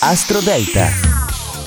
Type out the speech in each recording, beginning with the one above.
Astro Delta.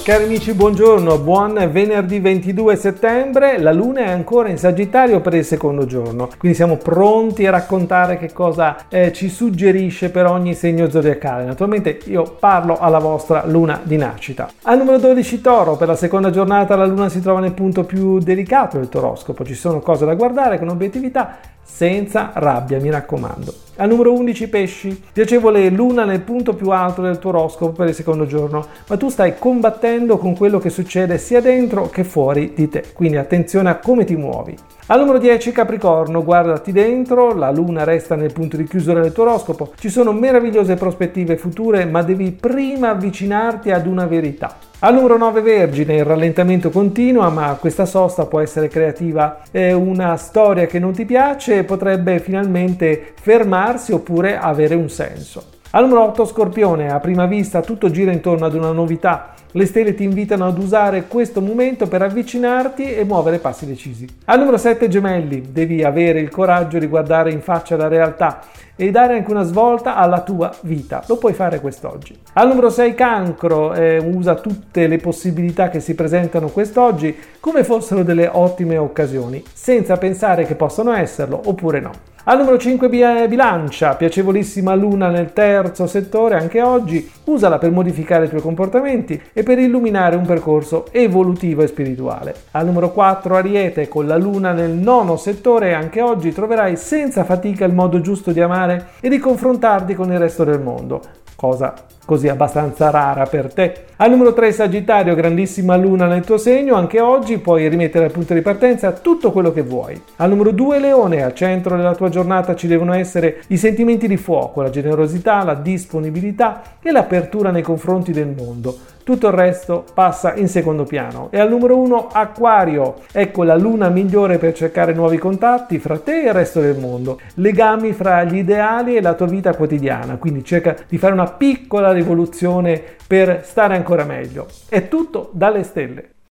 Cari amici, buongiorno, buon venerdì 22 settembre. La luna è ancora in Sagittario per il secondo giorno, quindi siamo pronti a raccontare che cosa eh, ci suggerisce per ogni segno zodiacale. Naturalmente io parlo alla vostra luna di nascita. Al numero 12 Toro, per la seconda giornata la luna si trova nel punto più delicato del toroscopo. Ci sono cose da guardare con obiettività senza rabbia, mi raccomando. Al numero 11 pesci, piacevole luna nel punto più alto del tuo oroscopo per il secondo giorno, ma tu stai combattendo con quello che succede sia dentro che fuori di te, quindi attenzione a come ti muovi. Al numero 10 Capricorno, guardati dentro, la luna resta nel punto di chiusura del tuo oroscopo, ci sono meravigliose prospettive future, ma devi prima avvicinarti ad una verità. Al numero 9 Vergine, il rallentamento continua, ma questa sosta può essere creativa. È una storia che non ti piace e potrebbe finalmente fermarsi oppure avere un senso. Al numero 8 Scorpione, a prima vista tutto gira intorno ad una novità. Le stelle ti invitano ad usare questo momento per avvicinarti e muovere passi decisi. Al numero 7 Gemelli, devi avere il coraggio di guardare in faccia la realtà e dare anche una svolta alla tua vita. Lo puoi fare quest'oggi. Al numero 6 Cancro, eh, usa tutte le possibilità che si presentano quest'oggi come fossero delle ottime occasioni, senza pensare che possano esserlo oppure no. Al numero 5 bilancia, piacevolissima luna nel terzo settore anche oggi, usala per modificare i tuoi comportamenti e per illuminare un percorso evolutivo e spirituale. Al numero 4 ariete, con la luna nel nono settore anche oggi troverai senza fatica il modo giusto di amare e di confrontarti con il resto del mondo cosa così abbastanza rara per te. Al numero 3 Sagittario, grandissima luna nel tuo segno, anche oggi puoi rimettere al punto di partenza tutto quello che vuoi. Al numero 2 Leone, al centro della tua giornata ci devono essere i sentimenti di fuoco, la generosità, la disponibilità e l'apertura nei confronti del mondo. Tutto il resto passa in secondo piano. E al numero 1 Acquario, ecco la luna migliore per cercare nuovi contatti fra te e il resto del mondo, legami fra gli ideali e la tua vita quotidiana, quindi cerca di fare una piccola rivoluzione per stare ancora meglio. È tutto dalle stelle.